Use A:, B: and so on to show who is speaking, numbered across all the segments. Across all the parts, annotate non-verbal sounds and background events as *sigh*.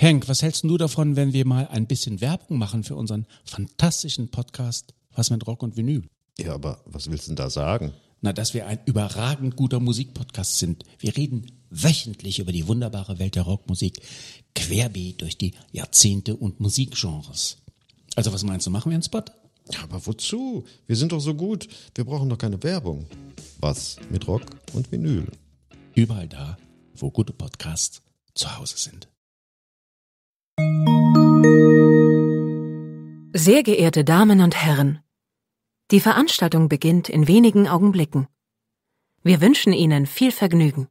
A: Henk, was hältst du davon, wenn wir mal ein bisschen Werbung machen für unseren fantastischen Podcast Was mit Rock und Vinyl?
B: Ja, aber was willst du denn da sagen?
A: Na, dass wir ein überragend guter Musikpodcast sind. Wir reden wöchentlich über die wunderbare Welt der Rockmusik, querbeet durch die Jahrzehnte und Musikgenres. Also was meinst du, machen wir einen Spot?
B: Ja, aber wozu? Wir sind doch so gut. Wir brauchen doch keine Werbung. Was mit Rock und Vinyl?
A: Überall da, wo gute Podcasts zu Hause sind.
C: Sehr geehrte Damen und Herren, die Veranstaltung beginnt in wenigen Augenblicken. Wir wünschen Ihnen viel Vergnügen.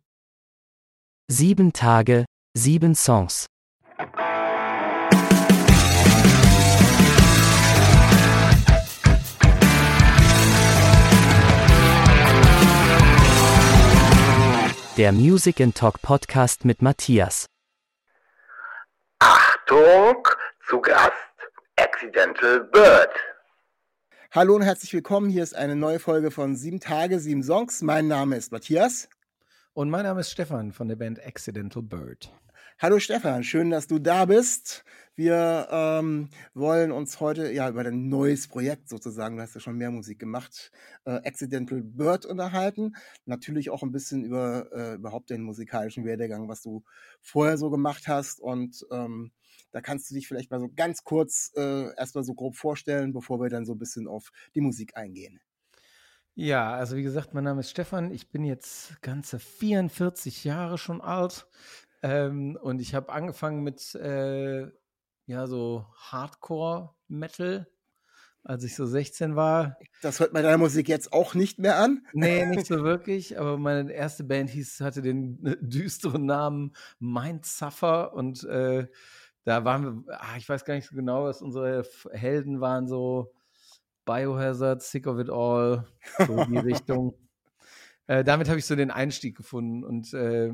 D: Sieben Tage, sieben Songs. Der Music and Talk Podcast mit Matthias.
E: Achtung, zu Gast Accidental Bird.
F: Hallo und herzlich willkommen. Hier ist eine neue Folge von Sieben Tage, sieben Songs. Mein Name ist Matthias.
G: Und mein Name ist Stefan von der Band Accidental Bird.
F: Hallo Stefan, schön, dass du da bist. Wir ähm, wollen uns heute ja über dein neues Projekt sozusagen, du hast ja schon mehr Musik gemacht, äh, Accidental Bird unterhalten. Natürlich auch ein bisschen über äh, überhaupt den musikalischen Werdegang, was du vorher so gemacht hast. Und ähm, da kannst du dich vielleicht mal so ganz kurz äh, erstmal so grob vorstellen, bevor wir dann so ein bisschen auf die Musik eingehen.
G: Ja, also wie gesagt, mein Name ist Stefan. Ich bin jetzt ganze 44 Jahre schon alt. Ähm, und ich habe angefangen mit äh, ja so Hardcore-Metal, als ich so 16 war.
F: Das hört man deiner Musik jetzt auch nicht mehr an?
G: Nee, nicht *laughs* so wirklich. Aber meine erste Band hieß, hatte den äh, düsteren Namen Mind Suffer und äh, da waren wir, ach, ich weiß gar nicht so genau, was unsere Helden waren, so Biohazard, Sick of It All, so die Richtung. *laughs* Äh, damit habe ich so den Einstieg gefunden und äh,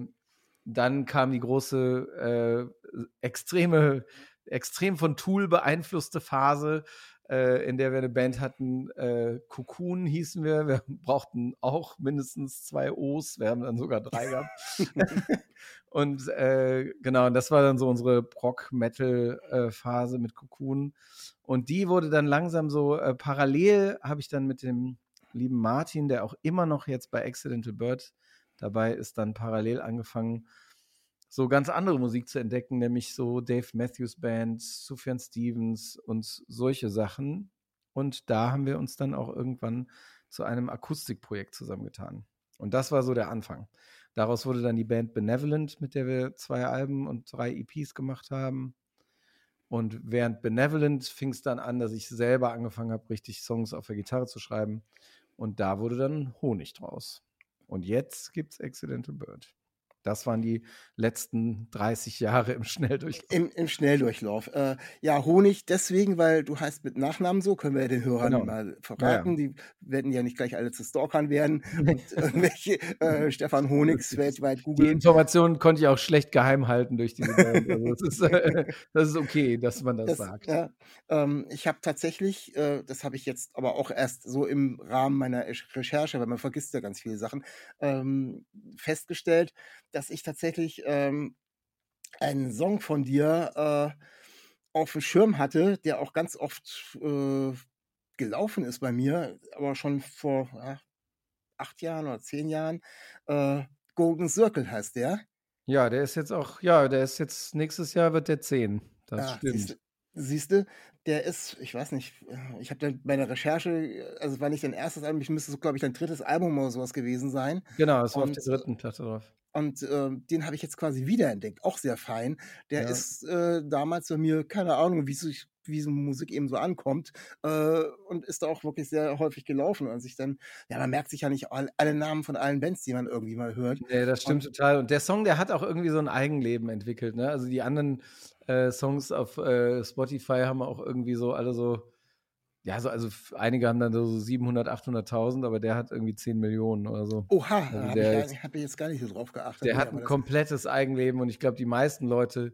G: dann kam die große, äh, extreme, extrem von Tool beeinflusste Phase, äh, in der wir eine Band hatten. Äh, Cocoon hießen wir. Wir *laughs* brauchten auch mindestens zwei O's. Wir haben dann sogar drei gehabt. *laughs* und äh, genau, das war dann so unsere Proc-Metal-Phase mit Cocoon. Und die wurde dann langsam so äh, parallel, habe ich dann mit dem lieben Martin, der auch immer noch jetzt bei Accidental Bird dabei ist, dann parallel angefangen, so ganz andere Musik zu entdecken, nämlich so Dave Matthews Band, Sufjan Stevens und solche Sachen. Und da haben wir uns dann auch irgendwann zu einem Akustikprojekt zusammengetan. Und das war so der Anfang. Daraus wurde dann die Band Benevolent, mit der wir zwei Alben und drei EPs gemacht haben. Und während Benevolent fing es dann an, dass ich selber angefangen habe, richtig Songs auf der Gitarre zu schreiben. Und da wurde dann Honig draus. Und jetzt gibt es Accidental Bird. Das waren die letzten 30 Jahre im Schnelldurchlauf.
F: Im, im Schnelldurchlauf. Äh, ja, Honig deswegen, weil du heißt mit Nachnamen so, können wir ja den Hörern genau. mal verraten. Ja, ja. Die werden ja nicht gleich alle zu Stalkern werden *laughs* und irgendwelche äh, Stefan Honigs weltweit googeln.
G: Die Informationen konnte ich auch schlecht geheim halten durch diese Band. *laughs* Also das, ist, äh, das ist okay, dass man das, das sagt.
F: Ja, ähm, ich habe tatsächlich, äh, das habe ich jetzt aber auch erst so im Rahmen meiner Recherche, weil man vergisst ja ganz viele Sachen, ähm, festgestellt, dass ich tatsächlich ähm, einen Song von dir äh, auf dem Schirm hatte, der auch ganz oft äh, gelaufen ist bei mir, aber schon vor ja, acht Jahren oder zehn Jahren. Äh, Golden Circle heißt der.
G: Ja, der ist jetzt auch, ja, der ist jetzt, nächstes Jahr wird der zehn. Das ja, stimmt.
F: Siehst du, der ist, ich weiß nicht, ich habe dann bei der Recherche, also war nicht dein erstes Album, ich müsste so, glaube ich, dein drittes Album oder sowas gewesen sein.
G: Genau, das war Und, auf der dritten Platte drauf.
F: Und äh, den habe ich jetzt quasi wiederentdeckt, auch sehr fein. Der ja. ist äh, damals bei mir, keine Ahnung, wie sich wie so Musik eben so ankommt äh, und ist da auch wirklich sehr häufig gelaufen und sich dann, ja, man merkt sich ja nicht all, alle Namen von allen Bands, die man irgendwie mal hört.
G: Nee, das stimmt und, total. Und der Song, der hat auch irgendwie so ein Eigenleben entwickelt, ne? Also die anderen äh, Songs auf äh, Spotify haben auch irgendwie so alle so ja, so, also einige haben dann so 700, 800.000, aber der hat irgendwie 10 Millionen oder so.
F: Oha, also habe ich, hab ich, jetzt gar nicht so drauf geachtet.
G: Der hat ein komplettes Eigenleben und ich glaube, die meisten Leute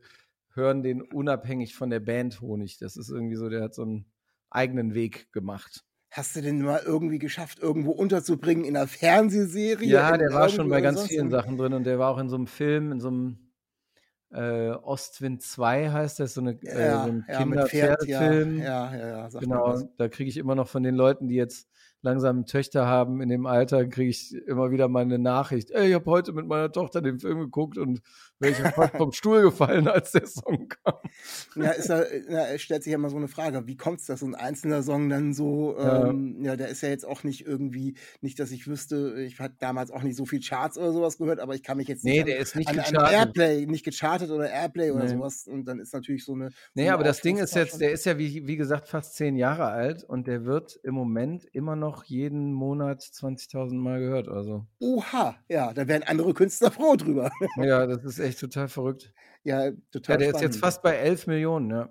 G: hören den unabhängig von der Band Honig. Das ist irgendwie so, der hat so einen eigenen Weg gemacht.
F: Hast du den mal irgendwie geschafft, irgendwo unterzubringen in einer Fernsehserie?
G: Ja, der war schon bei ganz vielen Sachen drin und der war auch in so einem Film, in so einem äh, Ostwind 2 heißt das, so, eine, äh,
F: Ja,
G: so ein
F: ja,
G: Kinderpferdefilm.
F: ja, ja, ja,
G: Genau, da kriege ich immer noch von den Leuten, die jetzt langsam Töchter haben in dem Alter, kriege ich immer wieder mal eine Nachricht. Ey, ich habe heute mit meiner Tochter den Film geguckt und wäre ich fast vom Stuhl gefallen, als der Song kam.
F: Ja, ist ja, ja, es stellt sich ja immer so eine Frage, wie kommt es, dass so ein einzelner Song dann so,
G: Ja.
F: ähm, ja, der ist ja jetzt auch nicht irgendwie, nicht, dass ich wüsste, ich hatte damals auch nicht so viel Charts oder sowas gehört, aber ich kann mich jetzt
G: Nee,
F: nicht
G: der ist nicht
F: an, an. Airplay, nicht gechartet oder Airplay oder
G: Nee.
F: sowas und dann ist natürlich so eine. so
G: Nee,
F: eine
G: aber das Ding ist jetzt, der ist ja wie, wie gesagt fast zehn Jahre alt und der wird im Moment immer noch jeden Monat 20.000 Mal gehört. Also,
F: Oha, ja, da wären andere Künstler *laughs* froh drüber.
G: ja, das ist echt total verrückt.
F: ja, total
G: Ja, der ist
F: spannend.
G: jetzt fast bei 11 Millionen, ja.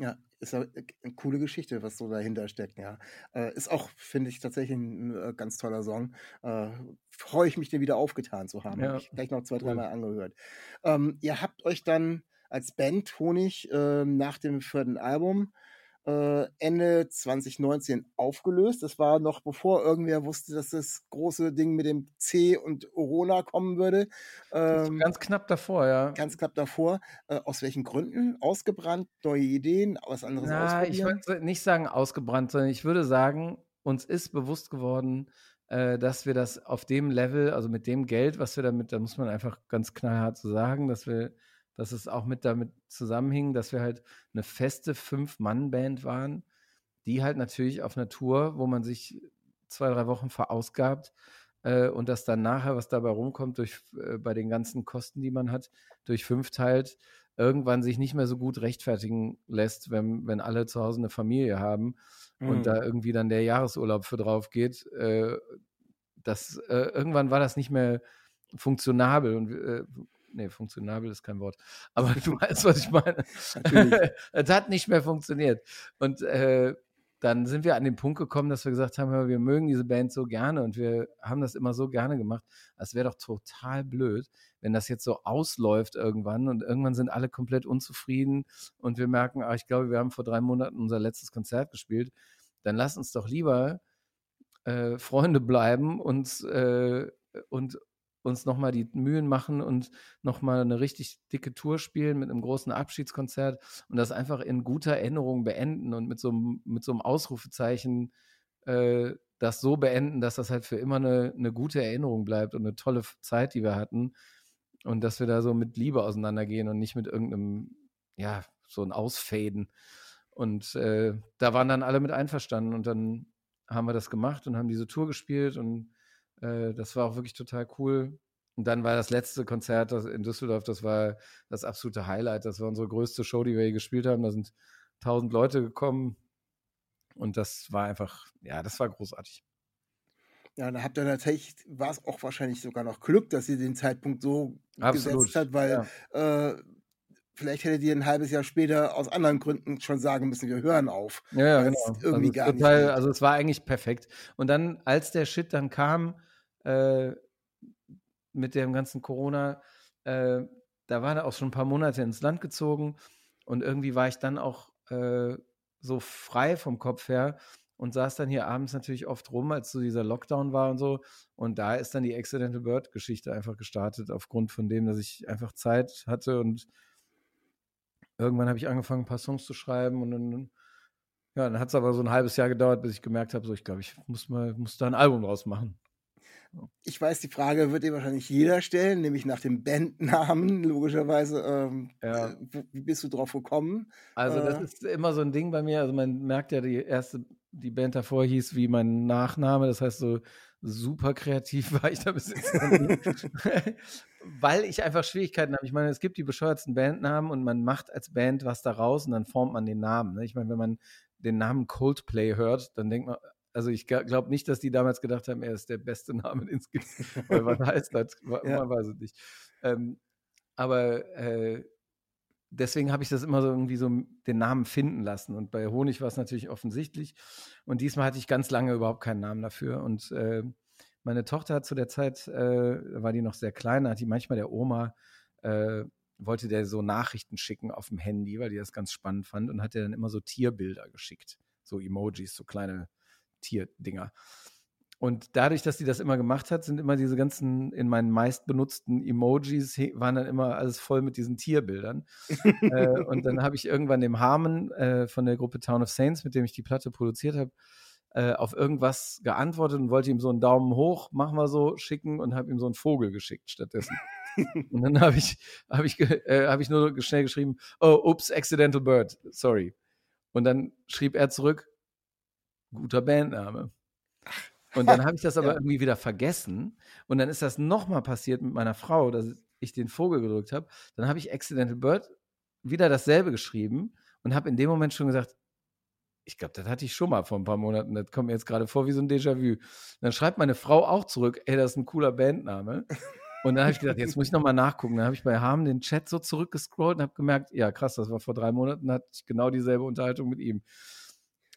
F: Ja, ist ja eine coole Geschichte, was so dahinter steckt, ja. Äh, ist auch, finde ich, tatsächlich ein äh, ganz toller Song. Äh, Freue ich mich, den wieder aufgetan zu haben.
G: Ja,
F: Hab ich gleich noch zwei,
G: cool.
F: dreimal angehört. Ähm, ihr habt euch dann als Band Honig äh, nach dem vierten Album äh, Ende 2019 aufgelöst. Das war noch bevor irgendwer wusste, dass das große Ding mit dem C und Corona kommen würde. Ähm,
G: Ganz knapp davor, ja.
F: ganz knapp davor. Äh, aus welchen Gründen? Ausgebrannt, neue Ideen, was anderes
G: Na, ich
F: ausprobieren?
G: würde nicht sagen ausgebrannt, sondern ich würde sagen, uns ist bewusst geworden, äh, dass wir das auf dem Level, also mit dem Geld, was wir damit, da muss man einfach ganz knallhart so sagen, dass wir, dass es auch mit damit zusammenhing, dass wir halt eine feste Fünf-Mann-Band waren, die halt natürlich auf einer Tour, wo man sich zwei, drei Wochen verausgabt äh, und das dann nachher, was dabei rumkommt, durch, äh, bei den ganzen Kosten, die man hat, durch fünf teilt, irgendwann sich nicht mehr so gut rechtfertigen lässt, wenn, wenn alle zu Hause eine Familie haben
F: Mhm.
G: und da irgendwie dann der Jahresurlaub für drauf geht. Äh, das, äh, irgendwann war das nicht mehr funktionabel und äh, nee, funktionabel ist kein Wort. *laughs* Aber du weißt, was ich meine. *laughs* Es hat nicht mehr funktioniert. Und äh, dann sind wir an den Punkt gekommen, dass wir gesagt haben, hör wir mögen diese Band so gerne und wir haben das immer so gerne gemacht. Es wäre doch total blöd, wenn das jetzt so ausläuft irgendwann und irgendwann sind alle komplett unzufrieden und wir merken, ah, ich glaube, wir haben vor drei Monaten unser letztes Konzert gespielt. Dann lass uns doch lieber äh, Freunde bleiben und, äh, und uns nochmal die Mühen machen und nochmal eine richtig dicke Tour spielen mit einem großen Abschiedskonzert und das einfach in guter Erinnerung beenden und mit so einem, mit so einem Ausrufezeichen äh, das so beenden, dass das halt für immer eine, eine gute Erinnerung bleibt und eine tolle Zeit, die wir hatten. Und dass wir da so mit Liebe auseinandergehen und nicht mit irgendeinem, ja, so ein Ausfaden. Und äh, da waren dann alle mit einverstanden und dann haben wir das gemacht und haben diese Tour gespielt und äh, das war auch wirklich total cool. Und dann war das letzte Konzert das in Düsseldorf, das war das absolute Highlight. Das war unsere größte Show, die wir je gespielt haben. Da sind tausend Leute gekommen und das war einfach, ja, das war großartig.
F: Ja, da habt ihr natürlich, war es auch wahrscheinlich sogar noch Glück, dass ihr den Zeitpunkt so
G: Absolut.
F: gesetzt habt, weil äh, vielleicht hättet ihr ein halbes Jahr später aus anderen Gründen schon sagen müssen, wir hören auf.
G: Ja, ja genau.
F: irgendwie
G: also,
F: gar nicht
G: total,
F: geht.
G: also es war eigentlich perfekt. Und dann, als der Shit dann kam, äh, mit dem ganzen Corona, äh, da war er auch schon ein paar Monate ins Land gezogen und irgendwie war ich dann auch äh, so frei vom Kopf her und saß dann hier abends natürlich oft rum, als so dieser Lockdown war und so. Und da ist dann die Accidental Bird Geschichte einfach gestartet, aufgrund von dem, dass ich einfach Zeit hatte und irgendwann habe ich angefangen, ein paar Songs zu schreiben und dann ja, dann hat es aber so ein halbes Jahr gedauert, bis ich gemerkt habe, so ich glaube, ich muss mal, muss da ein Album draus machen.
F: Ich weiß, die Frage wird dir wahrscheinlich jeder stellen, nämlich nach dem Bandnamen, *laughs* logischerweise. Ähm,
G: Ja.
F: äh, Wie bist du drauf gekommen?
G: Also das
F: Äh.
G: ist immer so ein Ding bei mir. Also man merkt ja, die erste, die Band davor hieß wie mein Nachname. Das heißt so super kreativ *laughs* war ich da bis jetzt noch nie. *laughs* Weil ich einfach Schwierigkeiten habe. Ich meine, es gibt die bescheuertsten Bandnamen und man macht als Band was daraus und dann formt man den Namen. Ne? Ich meine, wenn man den Namen Coldplay hört, dann denkt man, also ich glaube nicht, dass die damals gedacht haben, er ist der beste Name, den es gibt. *laughs* Weil was heißt das? Man
F: Ja.
G: weiß es nicht. Ähm, aber äh, deswegen habe ich das immer so irgendwie so den Namen finden lassen. Und bei Honig war es natürlich offensichtlich. Und diesmal hatte ich ganz lange überhaupt keinen Namen dafür. Und äh, meine Tochter hat zu der Zeit, äh, da war die noch sehr klein, da hat die manchmal der Oma, äh, wollte der so Nachrichten schicken auf dem Handy, weil die das ganz spannend fand und hat der dann immer so Tierbilder geschickt. So Emojis, so kleine Tierdinger. und dadurch, dass sie das immer gemacht hat, sind immer diese ganzen in meinen meist benutzten Emojis waren dann immer alles voll mit diesen Tierbildern. *laughs* äh, und dann habe ich irgendwann dem Harmon äh, von der Gruppe Town of Saints, mit dem ich die Platte produziert habe, äh, auf irgendwas geantwortet und wollte ihm so einen Daumen hoch, machen wir so, schicken und habe ihm so einen Vogel geschickt stattdessen. und dann habe ich, hab ich, äh, hab ich nur schnell geschrieben, oh, ups, accidental bird, sorry. Und dann schrieb er zurück, guter Bandname. Und dann habe ich das *laughs* aber
F: Ja.
G: irgendwie wieder vergessen. Und dann ist das nochmal passiert mit meiner Frau, dass ich den Vogel gedrückt habe. Dann habe ich Accidental Bird wieder dasselbe geschrieben und habe in dem Moment schon gesagt, ich glaube, das hatte ich schon mal vor ein paar Monaten. Das kommt mir jetzt gerade vor wie so ein Déjà-vu. Dann schreibt meine Frau auch zurück, ey, das ist ein cooler Bandname. Und dann habe ich gedacht, jetzt muss ich nochmal nachgucken. Dann habe ich bei Harm den Chat so zurückgescrollt und habe gemerkt, ja krass, das war vor drei Monaten, hatte ich genau dieselbe Unterhaltung mit ihm.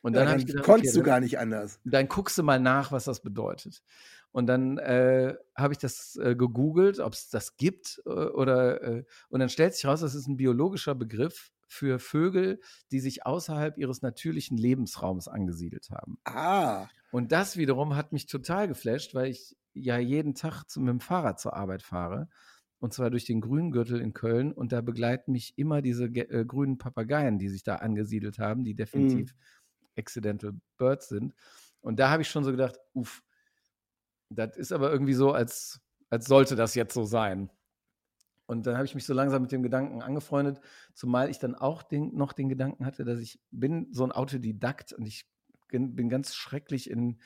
G: Und dann
F: ja, dann
G: ich gedacht,
F: konntest
G: okay,
F: du gar nicht anders.
G: dann guckst du mal nach, was das bedeutet. Und dann äh, habe ich das äh, gegoogelt, ob es das gibt äh, oder äh, und dann stellt sich raus, das ist ein biologischer Begriff für Vögel, die sich außerhalb ihres natürlichen Lebensraums angesiedelt haben.
F: Ah,
G: Und das wiederum hat mich total geflasht, weil ich ja jeden Tag zu, mit dem Fahrrad zur Arbeit fahre. Und zwar durch den Grüngürtel in Köln. Und da begleiten mich immer diese äh, grünen Papageien, die sich da angesiedelt haben, die definitiv Accidental Birds sind. Und da habe ich schon so gedacht, uff, das ist aber irgendwie so, als, als sollte das jetzt so sein. Und dann habe ich mich so langsam mit dem Gedanken angefreundet, zumal ich dann auch den, noch den Gedanken hatte, dass ich bin so ein Autodidakt und ich bin bin ganz schrecklich in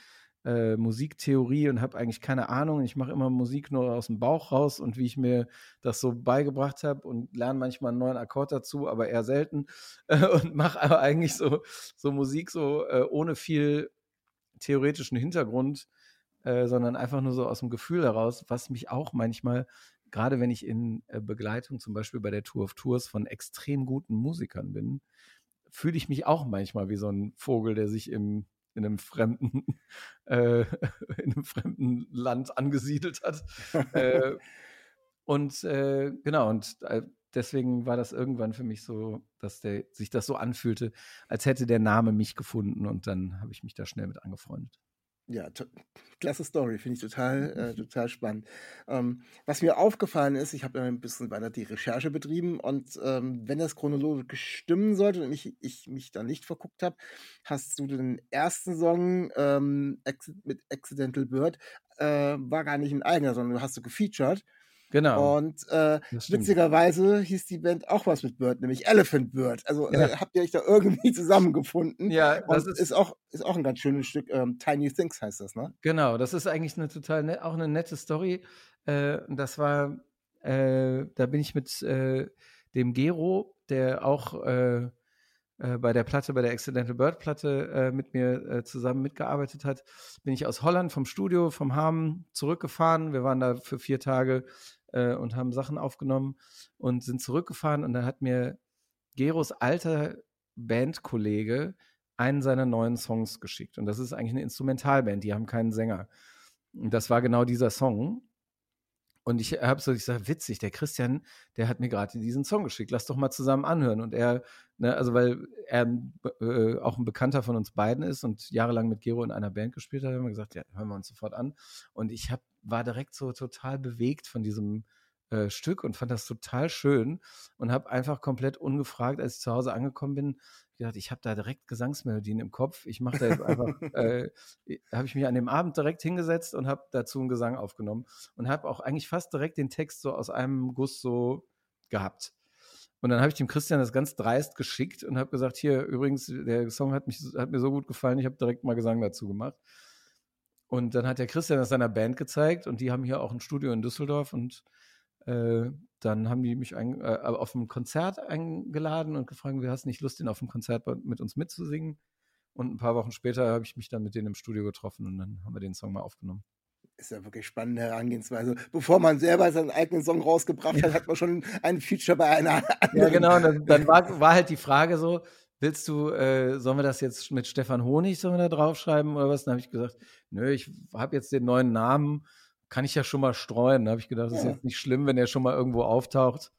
G: äh, Musiktheorie und habe eigentlich keine Ahnung. Ich mache immer Musik nur aus dem Bauch raus und wie ich mir das so beigebracht habe und lerne manchmal einen neuen Akkord dazu, aber eher selten äh, *laughs* und mache aber eigentlich so, so Musik so äh, ohne viel theoretischen Hintergrund, äh, sondern einfach nur so aus dem Gefühl heraus, was mich auch manchmal, gerade wenn ich in äh, Begleitung zum Beispiel bei der Tour of Tours von extrem guten Musikern bin, fühle ich mich auch manchmal wie so ein Vogel, der sich im, in einem fremden, *laughs* äh, *laughs* in einem fremden Land angesiedelt hat. *laughs* äh, und äh, genau, und äh, deswegen war das irgendwann für mich so, dass der, sich das so anfühlte, als hätte der Name mich gefunden und dann habe ich mich da schnell mit angefreundet.
F: Ja, klasse Story, finde ich total, äh, *laughs* total spannend. Ähm, was mir aufgefallen ist, ich habe ja ein bisschen weiter die Recherche betrieben und ähm, wenn das chronologisch stimmen sollte und ich, ich mich da nicht verguckt habe, hast du den ersten Song ähm, mit Accidental Bird, äh, war gar nicht ein eigener, sondern du hast du gefeatured.
G: Genau.
F: Und äh, witzigerweise hieß die Band auch was mit Bird, nämlich Elephant Bird. Also
G: Ja.
F: äh, habt ihr euch da irgendwie *laughs* zusammengefunden?
G: Ja, das ist,
F: ist, auch, ist auch ein ganz schönes Stück. Ähm, Tiny Things heißt das, ne?
G: Genau, das ist eigentlich eine total net, auch eine nette Story. Äh, das war, äh, da bin ich mit äh, dem Gero, der auch äh, äh, bei der Platte, bei der Accidental Bird Platte äh, mit mir äh, zusammen mitgearbeitet hat, bin ich aus Holland vom Studio, vom Hamm zurückgefahren. Wir waren da für vier Tage äh, und haben Sachen aufgenommen und sind zurückgefahren und dann hat mir Geros alter Bandkollege einen seiner neuen Songs geschickt. Und das ist eigentlich eine Instrumentalband, die haben keinen Sänger. Und das war genau dieser Song. Und ich habe so gesagt, witzig, der Christian, der hat mir gerade diesen Song geschickt, lass doch mal zusammen anhören. Und er, ne, also weil er äh, auch ein Bekannter von uns beiden ist und jahrelang mit Gero in einer Band gespielt hat, haben wir gesagt, ja, hören wir uns sofort an. Und ich hab, war direkt so total bewegt von diesem äh, Stück und fand das total schön und habe einfach komplett ungefragt, als ich zu Hause angekommen bin, gedacht, ich habe da direkt Gesangsmelodien im Kopf. Ich mache da jetzt einfach, *laughs* äh, habe ich mich an dem Abend direkt hingesetzt und habe dazu einen Gesang aufgenommen und habe auch eigentlich fast direkt den Text so aus einem Guss so gehabt. Und dann habe ich dem Christian das ganz dreist geschickt und habe gesagt, hier übrigens, der Song hat, mich, hat mir so gut gefallen, ich habe direkt mal Gesang dazu gemacht. Und dann hat der Christian das seiner Band gezeigt und die haben hier auch ein Studio in Düsseldorf und äh, dann haben die mich ein, äh, auf ein Konzert eingeladen und gefragt, wir hast nicht Lust, den auf dem Konzert mit uns mitzusingen? Und ein paar Wochen später habe ich mich dann mit denen im Studio getroffen und dann haben wir den Song mal aufgenommen.
F: Ist ja wirklich spannende Herangehensweise. Bevor man selber seinen eigenen Song rausgebracht hat, *laughs* hat man schon ein Feature bei einer anderen.
G: Ja, genau. Dann, dann war, war halt die Frage so, willst du, äh, sollen wir das jetzt mit Stefan Honig, sollen wir da draufschreiben oder was? Dann habe ich gesagt, nö, ich habe jetzt den neuen Namen, kann ich ja schon mal streuen. Da habe ich gedacht, das ist
F: Ja.
G: jetzt nicht schlimm, wenn der schon mal irgendwo auftaucht.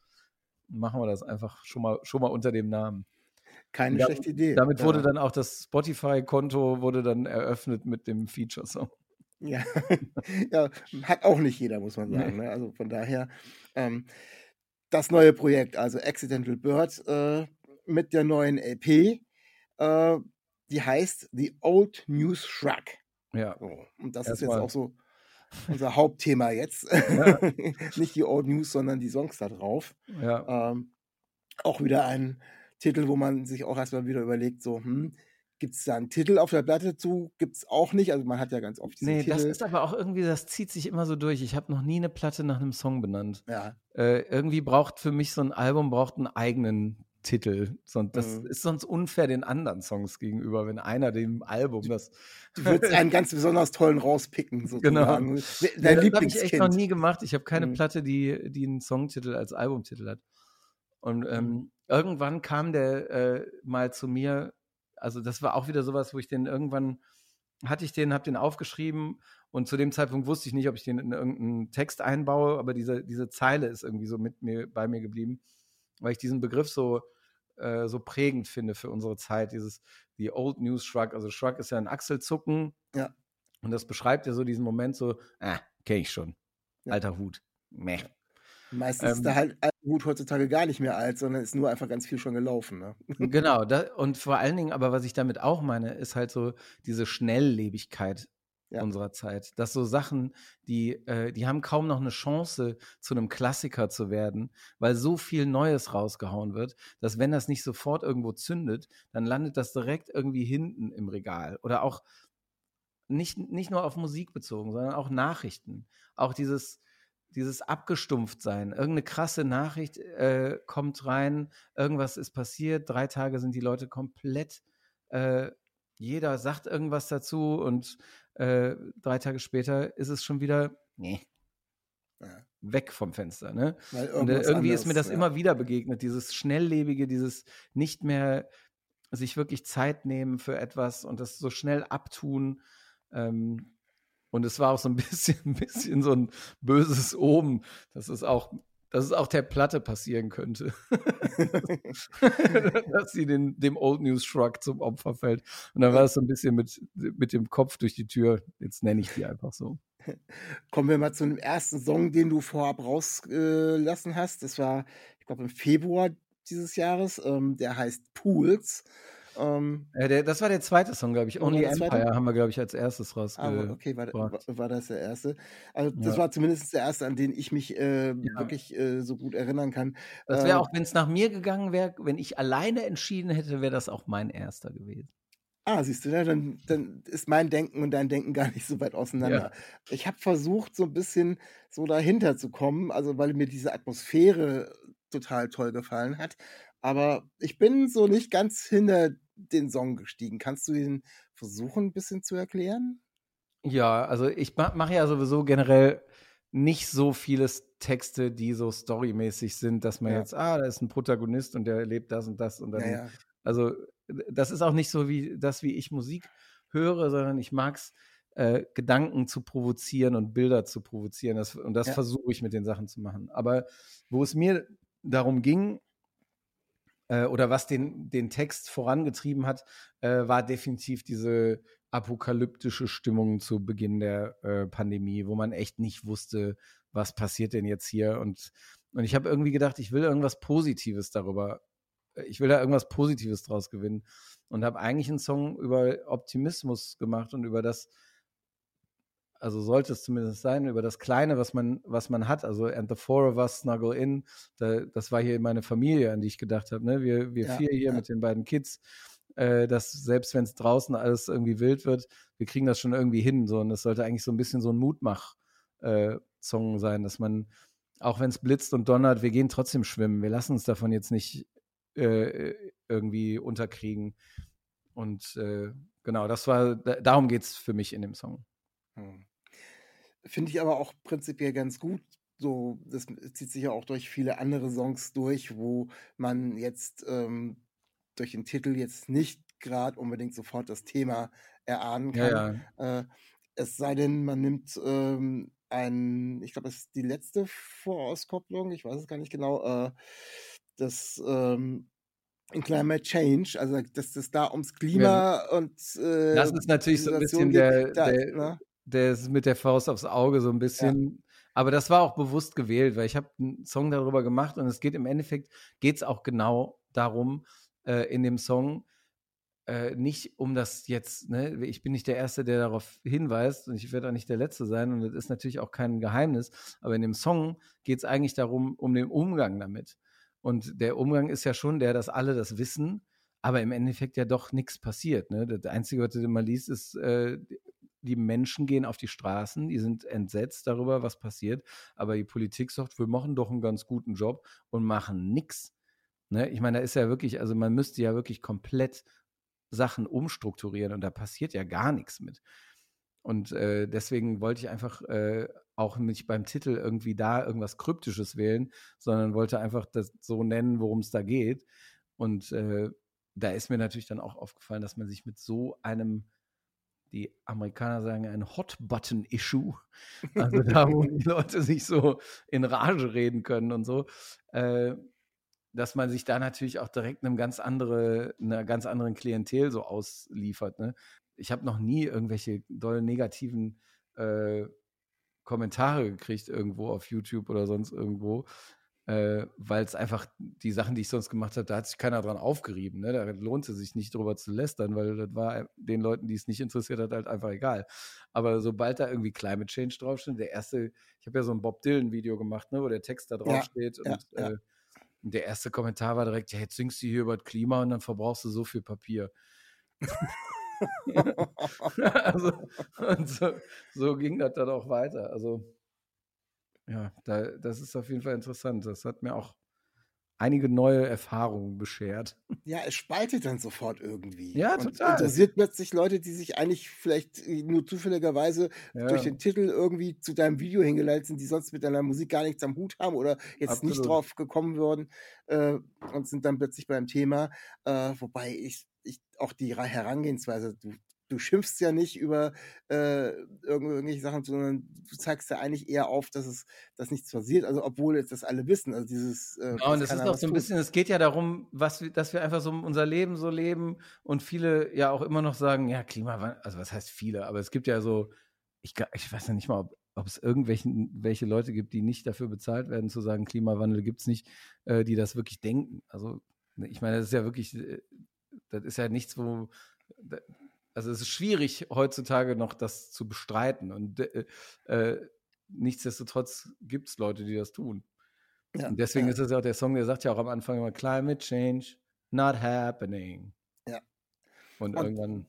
G: Machen wir das einfach schon mal, schon mal unter dem Namen.
F: Keine
G: Ja,
F: schlechte Idee.
G: Damit
F: Ja.
G: wurde dann auch das Spotify-Konto wurde dann eröffnet mit dem Feature-Song.
F: Ja. *laughs* ja, hat auch nicht jeder, muss man
G: Nee.
F: sagen. Ne? Also von daher, ähm, das neue Projekt, also Accidental Bird äh, mit der neuen LP, äh, die heißt The Old News Shrug.
G: Ja.
F: So. Und das ist jetzt auch so unser Hauptthema jetzt. *laughs*
G: Ja. *laughs*
F: Nicht die Old News, sondern die Songs da drauf.
G: Ja.
F: Ähm, auch wieder ein Titel, wo man sich auch erstmal wieder überlegt, so, hm, gibt es da einen Titel auf der Platte zu? Gibt es auch nicht. Also man hat ja ganz oft diese
G: Nee,
F: Titel.
G: das ist aber auch irgendwie, das zieht sich immer so durch. Ich habe noch nie eine Platte nach einem Song benannt.
F: ja,
G: Äh, irgendwie braucht für mich so ein Album braucht einen eigenen Titel. Das
F: Mhm.
G: ist sonst unfair den anderen Songs gegenüber, wenn einer dem Album das.
F: du würdest einen ganz *laughs* besonders tollen rauspicken, sozusagen.
G: Genau.
F: Dein
G: das habe ich echt noch nie gemacht. Ich habe keine
F: Mhm.
G: Platte, die, die einen Songtitel als Albumtitel hat. Und ähm,
F: Mhm.
G: irgendwann kam der äh, mal zu mir, also das war auch wieder sowas, wo ich den irgendwann hatte ich den, habe den aufgeschrieben und zu dem Zeitpunkt wusste ich nicht, ob ich den in irgendeinen Text einbaue, aber diese, diese Zeile ist irgendwie so mit mir, bei mir geblieben, weil ich diesen Begriff so, äh, so prägend finde für unsere Zeit, dieses The Old News Shrug. Also Shrug ist ja ein Achselzucken.
F: Ja.
G: Und das beschreibt ja so diesen Moment so, ah, kenne ich schon.
F: Ja.
G: Alter Hut. Meh.
F: Meistens ist
G: Ähm,
F: der halt Hut heutzutage gar nicht mehr alt, sondern ist nur einfach ganz viel schon gelaufen. Ne?
G: Genau, da, und vor allen Dingen, aber was ich damit auch meine, ist halt so diese Schnelllebigkeit
F: Ja.
G: unserer Zeit. Dass so Sachen, die, äh, die haben kaum noch eine Chance, zu einem Klassiker zu werden, weil so viel Neues rausgehauen wird, dass wenn das nicht sofort irgendwo zündet, dann landet das direkt irgendwie hinten im Regal. Oder auch nicht, nicht nur auf Musik bezogen, sondern auch Nachrichten. Auch dieses, dieses Abgestumpftsein. Irgendeine krasse Nachricht äh, kommt rein, irgendwas ist passiert, drei Tage sind die Leute komplett, äh, jeder sagt irgendwas dazu und äh, drei Tage später ist es schon wieder, nee, weg vom Fenster. Ne? Und äh, irgendwie ist mir das
F: ja.
G: immer wieder begegnet, dieses Schnelllebige, dieses nicht mehr sich wirklich Zeit nehmen für etwas und das so schnell abtun. Ähm, und es war auch so ein *laughs* bisschen, ein bisschen so ein böses Omen, dass es auch, dass es auch der Platte passieren könnte. *laughs* dass sie den, dem Old News Shrug zum Opfer fällt. Und dann war es so ein bisschen mit, mit dem Kopf durch die Tür. Jetzt nenne ich die einfach so.
F: Kommen wir mal zu dem ersten Song, den du vorab rausgelassen hast. Das war, ich glaube, im Februar dieses Jahres. Ähm, der heißt Pools. Ähm,
G: Äh, der, das war der zweite Song, glaube ich. Only
F: der zweite?
G: Empire haben wir, glaube ich, als erstes raus.
F: aber okay, war, war, das der erste? Also, das
G: Ja.
F: war zumindest der erste, an den ich mich äh,
G: Ja.
F: wirklich äh, so gut erinnern kann.
G: Das wäre auch, wenn es nach mir gegangen wäre, wenn ich alleine entschieden hätte, wäre das auch mein erster gewesen.
F: Ah, siehst du, dann, dann ist mein Denken und dein Denken gar nicht so weit auseinander. Ich habe versucht, so ein bisschen so dahinter zu kommen, also weil mir diese Atmosphäre total toll gefallen hat. Aber ich bin so nicht ganz hinter den Song gestiegen. Kannst du den versuchen, ein bisschen zu erklären?
G: Ja, also ich ma mache ja sowieso generell nicht so viele Texte, die so storymäßig sind, dass man
F: Ja.
G: jetzt, ah, da ist ein Protagonist und der erlebt das und das und dann.
F: Naja,
G: Also, das ist auch nicht so wie das, wie ich Musik höre, sondern ich mag es, äh, Gedanken zu provozieren und Bilder zu provozieren. Das, und das
F: Ja.
G: versuche ich mit den Sachen zu machen. Aber wo es mir darum ging, äh, oder was den, den Text vorangetrieben hat, äh, war definitiv diese apokalyptische Stimmung zu Beginn der äh, Pandemie, wo man echt nicht wusste, was passiert denn jetzt hier. Und, und ich habe irgendwie gedacht, ich will irgendwas Positives darüber, äh, ich will da irgendwas Positives draus gewinnen. Und habe eigentlich einen Song über Optimismus gemacht und über das, also sollte es zumindest sein, über das Kleine, was man, was man hat. Also and the four of us snuggle in. Da, das war hier meine Familie, an die ich gedacht habe. Ne? Wir, wir
F: Ja,
G: vier hier
F: ja.
G: mit den beiden Kids, äh, dass selbst wenn es draußen alles irgendwie wild wird, wir kriegen das schon irgendwie hin. So. Und das sollte eigentlich so ein bisschen so ein Mutmach-Song sein, dass man, auch wenn es blitzt und donnert, wir gehen trotzdem schwimmen. Wir lassen uns davon jetzt nicht äh, irgendwie unterkriegen. Und äh, genau, das war, da, darum geht es für mich in dem Song.
F: Hm. Finde ich aber auch prinzipiell ganz gut. So, das zieht sich ja auch durch viele andere Songs durch, wo man jetzt ähm, durch den Titel jetzt nicht gerade unbedingt sofort das Thema erahnen kann.
G: Ja, ja.
F: Äh, es sei denn, man nimmt ähm, ein, ich glaube, das ist die letzte Vorauskopplung, ich weiß es gar nicht genau, äh, das ähm, in Climate Change, also dass es da ums Klima und äh,
G: Das ist natürlich so ein bisschen der,
F: da,
G: der,
F: ne?
G: Der ist mit der Faust aufs Auge so ein bisschen. Aber das war auch bewusst gewählt, weil ich habe einen Song darüber gemacht und es geht im Endeffekt, geht es auch genau darum, äh, in dem Song, äh, nicht um das jetzt, ne, ich bin nicht der Erste, der darauf hinweist und ich werde auch nicht der Letzte sein und das ist natürlich auch kein Geheimnis, aber in dem Song geht es eigentlich darum, um den Umgang damit. Und der Umgang ist ja schon der, dass alle das wissen, aber im Endeffekt ja doch nichts passiert. Ne? Das Einzige, was du immer liest, ist, äh, die Menschen gehen auf die Straßen, die sind entsetzt darüber, was passiert, aber die Politik sagt, wir machen doch einen ganz guten Job und machen nichts. Ne? Ich meine, da ist ja wirklich, also man müsste ja wirklich komplett Sachen umstrukturieren und da passiert ja gar nichts mit. Und äh, deswegen wollte ich einfach äh, auch nicht beim Titel irgendwie da irgendwas Kryptisches wählen, sondern wollte einfach das so nennen, worum es da geht. Und äh, da ist mir natürlich dann auch aufgefallen, dass man sich mit so einem, die Amerikaner sagen, ein Hot-Button-Issue, also da, wo die *laughs* Leute sich so in Rage reden können und so, äh, dass man sich da natürlich auch direkt einem ganz andere, einer ganz anderen Klientel so ausliefert. Ne? Ich habe noch nie irgendwelche doll negativen äh, Kommentare gekriegt irgendwo auf YouTube oder sonst irgendwo, äh, weil es einfach die Sachen, die ich sonst gemacht habe, da hat sich keiner dran aufgerieben. Ne? Da lohnte sich nicht drüber zu lästern, weil das war den Leuten, die es nicht interessiert hat, halt einfach egal. Aber sobald da irgendwie Climate Change draufsteht, der erste, ich habe ja so ein Bob Dylan-Video gemacht, ne, wo der Text da draufsteht ja, und ja, ja. Äh, der erste Kommentar war direkt, ja, jetzt singst du hier über das Klima und dann verbrauchst du so viel Papier. *laughs* *laughs* also, und so, so, ging das dann auch weiter. Also, ja, da, das ist auf jeden Fall interessant. Das hat mir auch einige neue Erfahrungen beschert.
F: Ja, es spaltet dann sofort irgendwie.
G: Ja, und total.
F: Interessiert plötzlich Leute, die sich eigentlich vielleicht nur zufälligerweise ja. durch den Titel irgendwie zu deinem Video hingeleitet sind, die sonst mit deiner Musik gar nichts am Hut haben oder jetzt Absolut. nicht drauf gekommen würden äh, und sind dann plötzlich beim Thema. Äh, wobei ich, ich auch die Herangehensweise, du, du schimpfst ja nicht über äh, irgendwelche Sachen, sondern du zeigst ja eigentlich eher auf, dass es dass nichts passiert. Also obwohl jetzt das alle wissen. Also dieses
G: äh, genau, und das ist auch so ein bisschen, es geht ja darum, was dass wir einfach so unser Leben so leben und viele ja auch immer noch sagen, ja, Klimawandel, also was heißt viele, aber es gibt ja so, ich, ich weiß ja nicht mal, ob, ob es irgendwelche welche Leute gibt, die nicht dafür bezahlt werden, zu sagen, Klimawandel gibt es nicht, äh, die das wirklich denken. Also ich meine, das ist ja wirklich, äh, das ist ja nichts, wo also es ist schwierig heutzutage noch das zu bestreiten und äh, äh nichtsdestotrotz gibt es Leute, die das tun. Ja, und deswegen ja. ist es ja auch der Song, der sagt ja auch am Anfang immer Climate Change not happening.
F: Ja.
G: Und, und irgendwann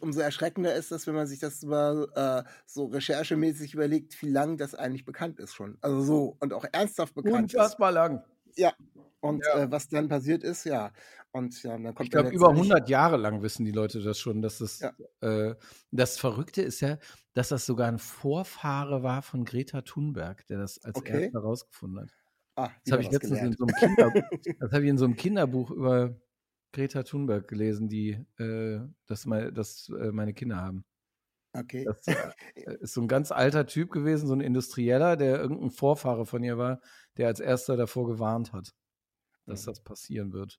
F: umso erschreckender ist das, wenn man sich das mal äh, so recherchemäßig überlegt, wie lang das eigentlich bekannt ist schon. Also so und auch ernsthaft bekannt
G: Unfassbar ist. lang.
F: Ja, und ja. äh, was dann passiert ist, ja. Und ja, dann kommt
G: Ich glaube, über 100 Jahre lang wissen die Leute das schon, dass das. Ja. Äh, das Verrückte ist ja, dass das sogar ein Vorfahre war von Greta Thunberg, der das als okay. erster herausgefunden hat. Ah, das habe ich letztens in so, einem Kinderbuch, das hab ich in so einem Kinderbuch über Greta Thunberg gelesen, die äh, das, mein, das äh, meine Kinder haben.
F: Okay.
G: Das äh, ist so ein ganz alter Typ gewesen, so ein Industrieller, der irgendein Vorfahre von ihr war, der als erster davor gewarnt hat dass mhm. das passieren wird.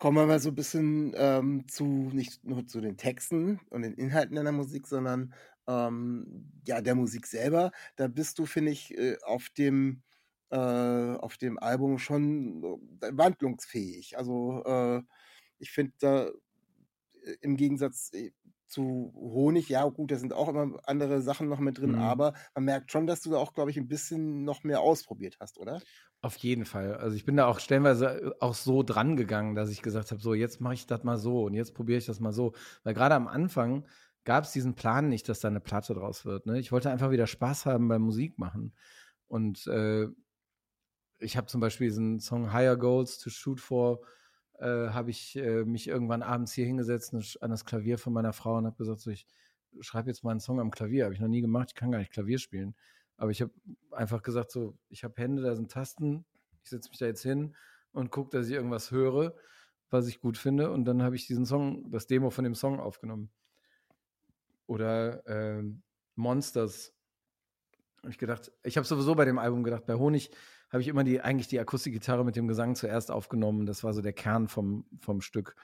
F: Kommen wir mal so ein bisschen ähm, zu, nicht nur zu den Texten und den Inhalten deiner Musik, sondern ähm, ja, der Musik selber. Da bist du, finde ich, äh, auf dem äh, auf dem Album schon äh, wandlungsfähig. Also äh, ich finde da äh, im Gegensatz zu Honig, ja gut, da sind auch immer andere Sachen noch mit drin, mhm. aber man merkt schon, dass du da auch, glaube ich, ein bisschen noch mehr ausprobiert hast, oder?
G: Auf jeden Fall. Also ich bin da auch stellenweise äh, auch so dran gegangen, dass ich gesagt habe, so jetzt mache ich das mal so und jetzt probiere ich das mal so. Weil gerade am Anfang gab es diesen Plan nicht, dass da eine Platte draus wird. Ne? Ich wollte einfach wieder Spaß haben beim Musik machen. Und äh, ich habe zum Beispiel diesen Song Higher Goals to Shoot For, äh, habe ich äh, mich irgendwann abends hier hingesetzt an das Klavier von meiner Frau und habe gesagt, so, ich schreibe jetzt mal einen Song am Klavier. Habe ich noch nie gemacht, ich kann gar nicht Klavier spielen. Aber ich habe einfach gesagt, so, ich habe Hände, da sind Tasten, ich setze mich da jetzt hin und gucke, dass ich irgendwas höre, was ich gut finde. Und dann habe ich diesen Song, das Demo von dem Song aufgenommen. Oder äh, Monsters. Habe ich gedacht, ich habe sowieso bei dem Album gedacht, bei Honig habe ich immer die, eigentlich die Akustikgitarre mit dem Gesang zuerst aufgenommen. Das war so der Kern vom, vom Stück.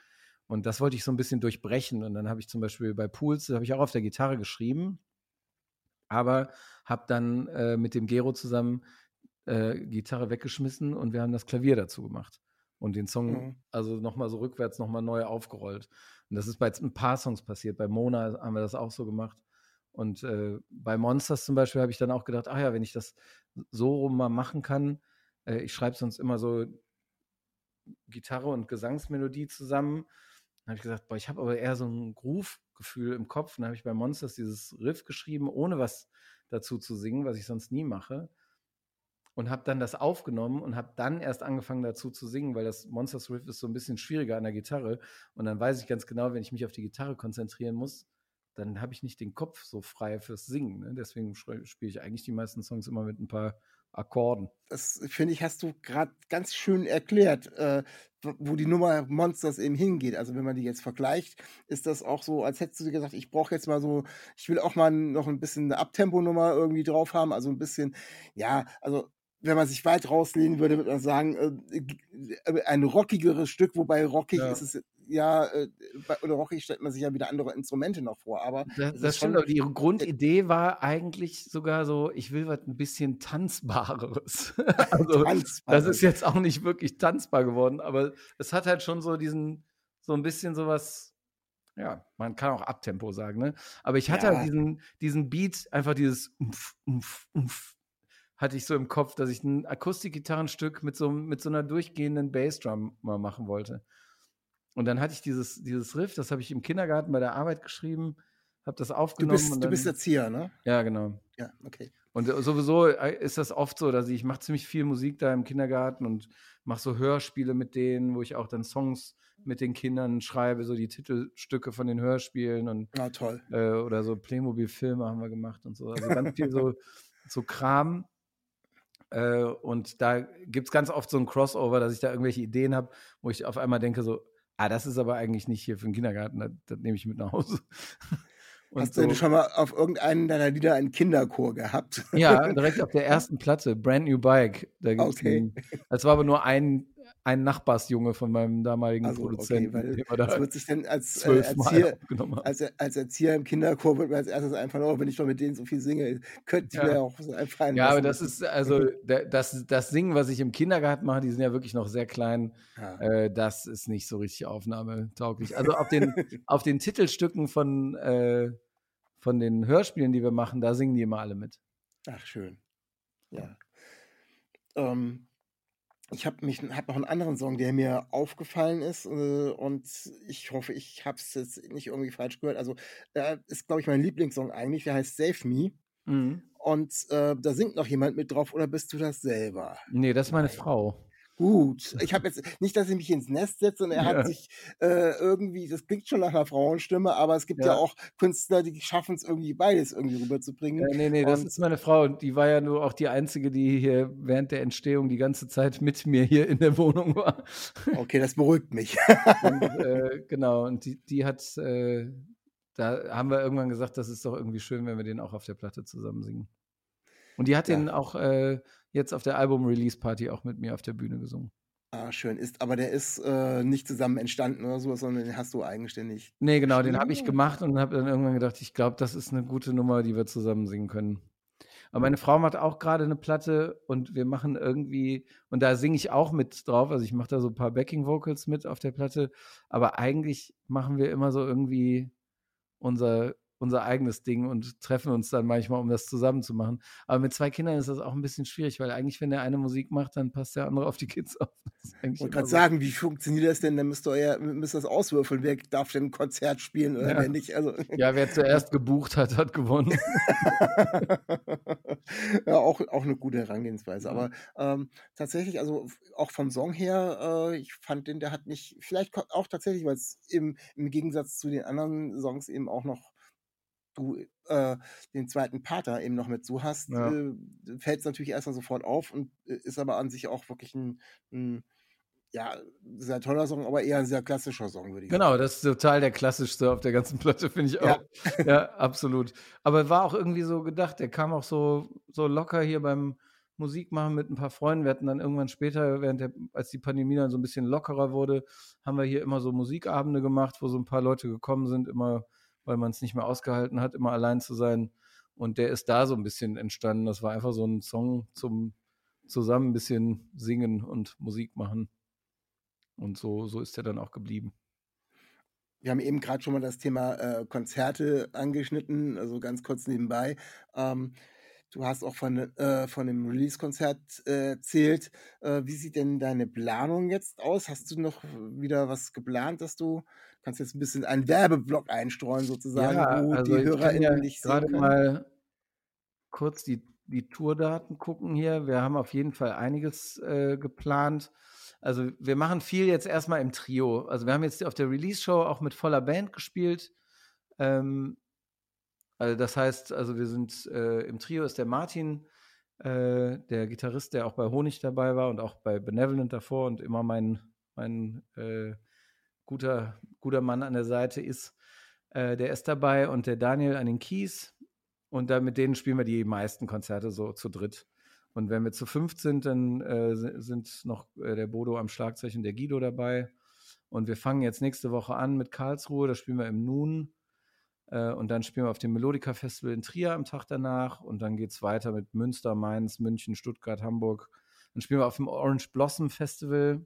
G: Und das wollte ich so ein bisschen durchbrechen. Und dann habe ich zum Beispiel bei Pools, habe ich auch auf der Gitarre geschrieben, aber habe dann äh, mit dem Gero zusammen äh, Gitarre weggeschmissen und wir haben das Klavier dazu gemacht. Und den Song,
F: Mhm.
G: also nochmal so rückwärts, nochmal neu aufgerollt. Und das ist bei ein paar Songs passiert. Bei Mona haben wir das auch so gemacht. Und äh, bei Monsters zum Beispiel habe ich dann auch gedacht, ach ja, wenn ich das so rum mal machen kann, äh, ich schreibe sonst immer so Gitarre und Gesangsmelodie zusammen. Dann habe ich gesagt, boah, ich habe aber eher so ein Groove-Gefühl im Kopf. Und dann habe ich bei Monsters dieses Riff geschrieben, ohne was dazu zu singen, was ich sonst nie mache. Und habe dann das aufgenommen und habe dann erst angefangen dazu zu singen, weil das Monsters Riff ist so ein bisschen schwieriger an der Gitarre. Und dann weiß ich ganz genau, wenn ich mich auf die Gitarre konzentrieren muss, dann habe ich nicht den Kopf so frei fürs Singen. Ne? Deswegen spiele ich eigentlich die meisten Songs immer mit ein paar Akkorden.
F: Das finde ich, hast du gerade ganz schön erklärt, äh, wo die Nummer Monsters eben hingeht. Also wenn man die jetzt vergleicht, ist das auch so, als hättest du dir gesagt, ich brauche jetzt mal so, ich will auch mal noch ein bisschen eine Abtempo-Nummer irgendwie drauf haben. Also ein bisschen, ja, also wenn man sich weit rauslehnen würde, würde man sagen, äh, äh, ein rockigeres Stück, wobei rockig
G: Ja.
F: ist es ja, äh, bei, rockig stellt man sich ja wieder andere Instrumente noch vor, aber
G: Das, das stimmt, aber die Grundidee war eigentlich sogar so, ich will was ein bisschen Tanzbareres. *laughs* also,
F: tanzbar.
G: das ist jetzt auch nicht wirklich tanzbar geworden, aber es hat halt schon so diesen, so ein bisschen sowas, ja, man kann auch Abtempo sagen, ne? Aber ich hatte
F: Ja.
G: halt diesen, diesen Beat, einfach dieses Umf, Umf, Umf, hatte ich so im Kopf, dass ich ein Akustikgitarrenstück mit so, mit so einer durchgehenden Bassdrum mal machen wollte. Und dann hatte ich dieses, dieses Riff, das habe ich im Kindergarten bei der Arbeit geschrieben, habe das
F: du
G: aufgenommen.
F: bist,
G: und
F: du bist
G: dann,
F: Erzieher, ne?
G: Ja, genau.
F: Ja, okay.
G: Und äh, sowieso äh, ist das oft so, dass ich, ich mache ziemlich viel Musik da im Kindergarten und mache so Hörspiele mit denen, wo ich auch dann Songs mit den Kindern schreibe, so die Titelstücke von den Hörspielen und
F: Na toll.
G: äh, oder so Playmobil-Filme haben wir gemacht und so. Also ganz viel so, *laughs* so Kram. Äh, und da gibt es ganz oft so ein Crossover, dass ich da irgendwelche Ideen habe, wo ich auf einmal denke, so, ah, das ist aber eigentlich nicht hier für den Kindergarten, das, das nehme ich mit nach Hause. *laughs* Und
F: Hast du denn schon mal auf irgendeinen deiner Lieder einen Kinderchor gehabt?
G: Ja, *laughs* direkt auf der ersten Platte, Brand New Bike. Da gibt's
F: Okay.
G: einen, das war aber nur ein, ein Nachbarsjunge von meinem damaligen
F: Also, okay,
G: Produzenten,
F: weil
G: den wir
F: das
G: da
F: wird sich dann als äh, Erzieher, als, als Erzieher im Kinderchor wird mir als erstes einfallen, oh, wenn ich doch mit denen so viel singe, könnte ich
G: Ja.
F: mir auch so einfallen
G: Ja, aber das ist, also, das, das Singen, was ich im Kindergarten mache, die sind ja wirklich noch sehr klein.
F: Ja.
G: Äh, das ist nicht so richtig aufnahmetauglich. Also auf den, *laughs* auf den Titelstücken von, äh, von den Hörspielen, die wir machen, da singen die immer alle mit.
F: Ach, schön. Ja. Ähm, ich habe mich hab noch einen anderen Song, der mir aufgefallen ist äh, und ich hoffe, ich habe es jetzt nicht irgendwie falsch gehört. Also, der ist, glaube ich, mein Lieblingssong eigentlich. Der heißt Save Me und äh, da singt noch jemand mit drauf oder bist du das selber?
G: Nee, das ist meine
F: Nein.
G: Frau.
F: Gut, ich habe jetzt nicht, dass ich mich ins Nest setze und er
G: Ja.
F: hat sich äh, irgendwie, das klingt schon nach einer Frauenstimme, aber es gibt ja,
G: Ja.
F: auch Künstler, die schaffen es irgendwie beides irgendwie rüberzubringen.
G: Ja, nee, nee, das
F: Und-
G: ist meine Frau. Und die war ja nur auch die einzige, die hier während der Entstehung die ganze Zeit mit mir hier in der Wohnung war.
F: Okay, das beruhigt mich. *laughs*
G: Und, äh, genau, und die, die hat, äh, da haben wir irgendwann gesagt, das ist doch irgendwie schön, wenn wir den auch auf der Platte zusammen singen. Und die hat
F: Ja.
G: den auch äh, jetzt auf der Album-Release-Party auch mit mir auf der Bühne gesungen.
F: ah, schön. Ist, aber der ist äh, nicht zusammen entstanden oder sowas, sondern den hast du eigenständig.
G: Nee, genau, den habe ich gemacht und habe dann irgendwann gedacht, ich glaube, das ist eine gute Nummer, die wir zusammen singen können. Aber meine Frau macht auch gerade eine Platte und wir machen irgendwie, und da singe ich auch mit drauf, also ich mache da so ein paar Backing-Vocals mit auf der Platte, aber eigentlich machen wir immer so irgendwie unser, unser eigenes Ding und treffen uns dann manchmal, um das zusammen zu machen. Aber mit zwei Kindern ist das auch ein bisschen schwierig, weil eigentlich, wenn der eine Musik macht, dann passt der andere auf die Kids auf. *laughs*
F: Ich wollte gerade
G: so.
F: sagen, wie funktioniert das denn? Dann müsst ihr, müsst ihr das auswürfeln. Wer darf denn ein Konzert spielen oder
G: Ja.
F: wer nicht? Also,
G: Ja, wer zuerst gebucht hat, hat gewonnen. *laughs*
F: ja, auch, auch eine gute Herangehensweise. Aber ähm, tatsächlich, also auch vom Song her, äh, ich fand den, der hat nicht, vielleicht auch tatsächlich, weil es im, im Gegensatz zu den anderen Songs eben auch noch du äh, den zweiten Pater eben noch mit so hast,
G: Ja.
F: äh, fällt es natürlich erstmal sofort auf und äh, ist aber an sich auch wirklich ein, ein ja, sehr toller Song, aber eher ein sehr klassischer Song, würde ich sagen.
G: Genau, das ist total der klassischste auf der ganzen *laughs* Platte, finde ich auch. Ja. absolut. Aber war auch irgendwie so gedacht, der kam auch so, so locker hier beim, Musik machen mit ein paar Freunden. Wir hatten dann irgendwann später, während der, als die Pandemie dann so ein bisschen lockerer wurde, haben wir hier immer so Musikabende gemacht, wo so ein paar Leute gekommen sind, immer, weil man es nicht mehr ausgehalten hat, immer allein zu sein. Und der ist da so ein bisschen entstanden. Das war einfach so ein Song zum zusammen ein bisschen singen und Musik machen. Und so, so ist er dann auch geblieben.
F: Wir haben eben gerade schon mal das Thema äh, Konzerte angeschnitten, also ganz kurz nebenbei. Ähm, du hast auch von, äh, von dem Release-Konzert äh, erzählt. Äh, wie sieht denn deine Planung jetzt aus? Hast du noch wieder was geplant, dass du kannst jetzt ein bisschen einen Werbeblock einstreuen sozusagen,
G: Ja,
F: wo
G: also
F: die HörerInnen
G: ja
F: sehen
G: gerade mal kurz die, die Tourdaten gucken hier. Wir haben auf jeden Fall einiges äh, geplant. Also wir machen viel jetzt erstmal im Trio. Also wir haben jetzt auf der Release-Show auch mit voller Band gespielt. Ähm, also das heißt, also wir sind äh, im Trio ist der Martin, äh, der Gitarrist, der auch bei Honig dabei war und auch bei Benevolent davor und immer mein, mein äh, guter, guter Mann an der Seite ist. Äh, der ist dabei und der Daniel an den Keys. Und da mit denen spielen wir die meisten Konzerte so zu dritt. Und wenn wir zu fünft sind, dann äh, si- sind noch äh, der Bodo am Schlagzeug und der Guido dabei. Und wir fangen jetzt nächste Woche an mit Karlsruhe, da spielen wir im Nun. Äh, und dann spielen wir auf dem Melodica Festival in Trier am Tag danach. Und dann geht es weiter mit Münster, Mainz, München, Stuttgart, Hamburg. Dann spielen wir auf dem Orange Blossom Festival,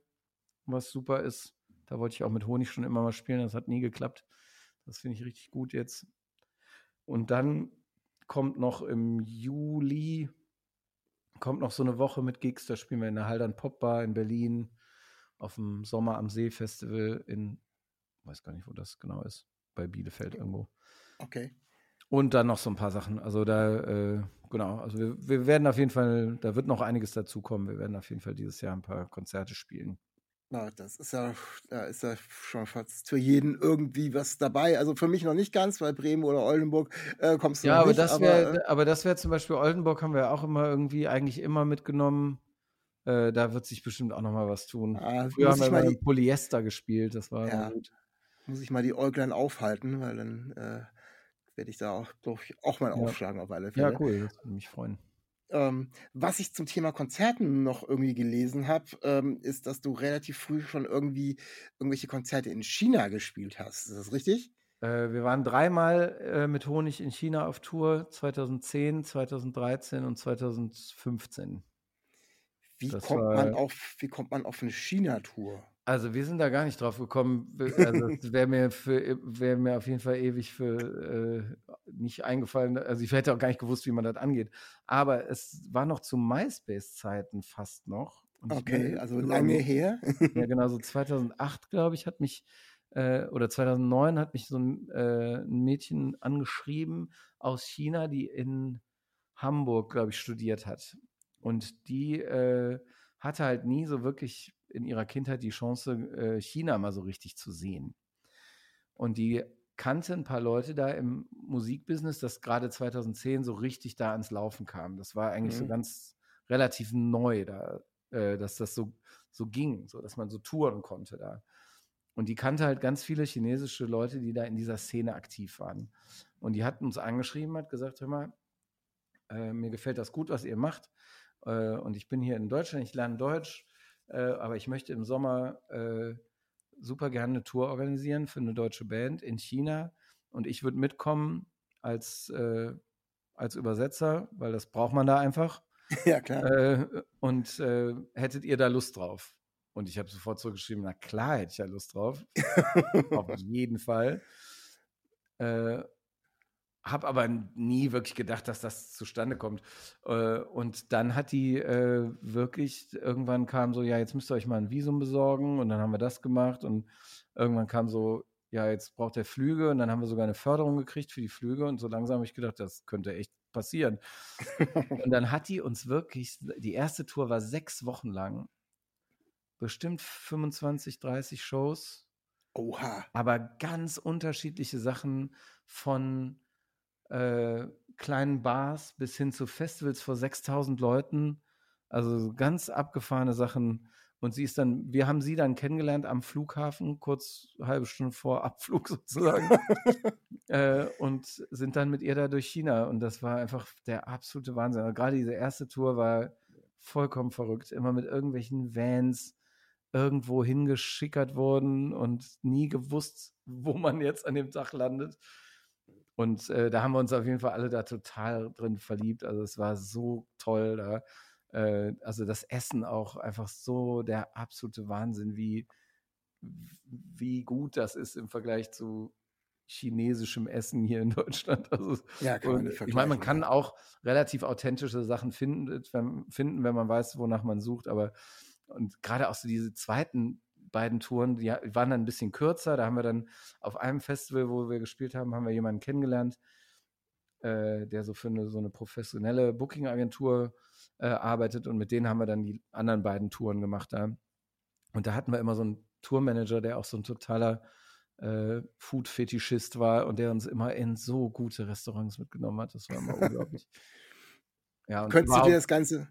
G: was super ist. Da wollte ich auch mit Honig schon immer mal spielen, das hat nie geklappt. Das finde ich richtig gut jetzt. Und dann kommt noch im Juli, kommt noch so eine Woche mit Gigs, da spielen wir in der Haldern Popbar in Berlin, auf dem Sommer am See Festival in, weiß gar nicht, wo das genau ist, bei Bielefeld irgendwo.
F: Okay.
G: Und dann noch so ein paar Sachen. Also da, äh, genau, also wir, wir werden auf jeden Fall, da wird noch einiges dazukommen. Wir werden auf jeden Fall dieses Jahr ein paar Konzerte spielen.
F: Na, das ist ja, da ist ja schon fast für jeden irgendwie was dabei. Also für mich noch nicht ganz, weil Bremen oder Oldenburg äh, kommst du
G: Ja,
F: noch
G: aber
F: nicht.
G: das
F: aber,
G: wäre,
F: äh,
G: aber das wäre zum Beispiel Oldenburg haben wir auch immer irgendwie eigentlich immer mitgenommen. Äh, da wird sich bestimmt auch noch mal was tun.
F: ah,
G: Früher haben wir
F: mal die,
G: Polyester gespielt, das war
F: Ja.
G: gut.
F: Muss ich mal die Äuglein aufhalten, weil dann äh, werde ich da auch, ich, auch mal
G: Ja.
F: aufschlagen auf alle Fälle.
G: Ja, cool, das würde mich freuen.
F: Ähm, was ich zum Thema Konzerten noch irgendwie gelesen habe, ähm, ist, dass du relativ früh schon irgendwie irgendwelche Konzerte in China gespielt hast. Ist das richtig?
G: Äh, wir waren dreimal äh, mit Honig in China auf Tour, 2010, 2013 und 2015.
F: Wie
G: Das
F: kommt man
G: war-
F: auf, wie kommt man auf eine China-Tour?
G: Also wir sind da gar nicht drauf gekommen. Also es wäre mir für wäre mir auf jeden Fall ewig für äh, nicht eingefallen. Also ich hätte auch gar nicht gewusst, wie man das angeht. Aber es war noch zu MySpace-Zeiten fast noch. Und
F: Okay, also
G: so-
F: lange her.
G: Ja, genau, so *laughs* 2008, glaube ich, hat mich, äh, oder 2009 hat mich so ein, äh, ein Mädchen angeschrieben aus China, die in Hamburg, glaube ich, studiert hat. Und die äh, hatte halt nie so wirklich in ihrer Kindheit die Chance, äh, China mal so richtig zu sehen. Und die kannte ein paar Leute da im Musikbusiness, das gerade 2010 so richtig da ans Laufen kam. Das war eigentlich so
F: Mhm.
G: ganz relativ neu, da, äh, dass das so, so ging, so dass man so touren konnte da. Und die kannte halt ganz viele chinesische Leute, die da in dieser Szene aktiv waren. Und die hat uns angeschrieben, hat gesagt, hör mal, äh, mir gefällt das gut, was ihr macht. Äh, und ich bin hier in Deutschland, ich lerne Deutsch, äh, aber ich möchte im Sommer äh, super gerne eine Tour organisieren für eine deutsche Band in China. Und ich würde mitkommen als, äh, als Übersetzer, weil das braucht man da einfach. *laughs*
F: ja, klar.
G: Äh, und äh, hättet ihr da Lust drauf? Und ich habe sofort zurückgeschrieben, na klar hätte ich da Lust drauf. *laughs* Auf jeden Fall. Habe aber nie wirklich gedacht, dass das zustande kommt. Äh, und dann hat die äh, wirklich, irgendwann kam so, ja, jetzt müsst ihr euch mal ein Visum besorgen. Und dann haben wir das gemacht. Und irgendwann kam so, ja, jetzt braucht er Flüge. Und dann haben wir sogar eine Förderung gekriegt für die Flüge. Und so langsam habe ich gedacht, das könnte echt passieren. *laughs* Und dann hat die uns wirklich, die erste Tour war sechs Wochen lang, bestimmt 25, 30 Shows,
F: Oha.
G: aber ganz unterschiedliche Sachen von äh, kleinen Bars bis hin zu Festivals vor 6000 Leuten. Also so ganz abgefahrene Sachen. Und sie ist dann, wir haben sie dann kennengelernt am Flughafen, kurz eine halbe Stunde vor Abflug *laughs* sozusagen. *laughs* äh, und sind dann mit ihr da durch China. Und das war einfach der absolute Wahnsinn. Also gerade diese erste Tour war vollkommen verrückt. Immer mit irgendwelchen Vans irgendwo hingeschickert worden und nie gewusst, wo man jetzt an dem Tag landet. Und äh, da haben wir uns auf jeden Fall alle da total drin verliebt. Also es war so toll da. Äh, also das Essen auch einfach so der absolute Wahnsinn, wie, wie gut das ist im Vergleich zu chinesischem Essen hier in Deutschland. *laughs* Also,
F: Ja, kann man nicht
G: ich meine, man kann auch relativ authentische Sachen finden, wenn, finden, wenn man weiß, wonach man sucht. Aber und gerade auch so diese zweiten beiden Touren, die waren dann ein bisschen kürzer. Da haben wir dann auf einem Festival, wo wir gespielt haben, haben wir jemanden kennengelernt, äh, der so für eine, so eine professionelle Booking-Agentur äh, arbeitet. Und mit denen haben wir dann die anderen beiden Touren gemacht da. Und da hatten wir immer so einen Tourmanager, der auch so ein totaler äh, Food-Fetischist war und der uns immer in so gute Restaurants mitgenommen hat. Das war immer *laughs* unglaublich. Ja,
F: Könntest du dir das Ganze,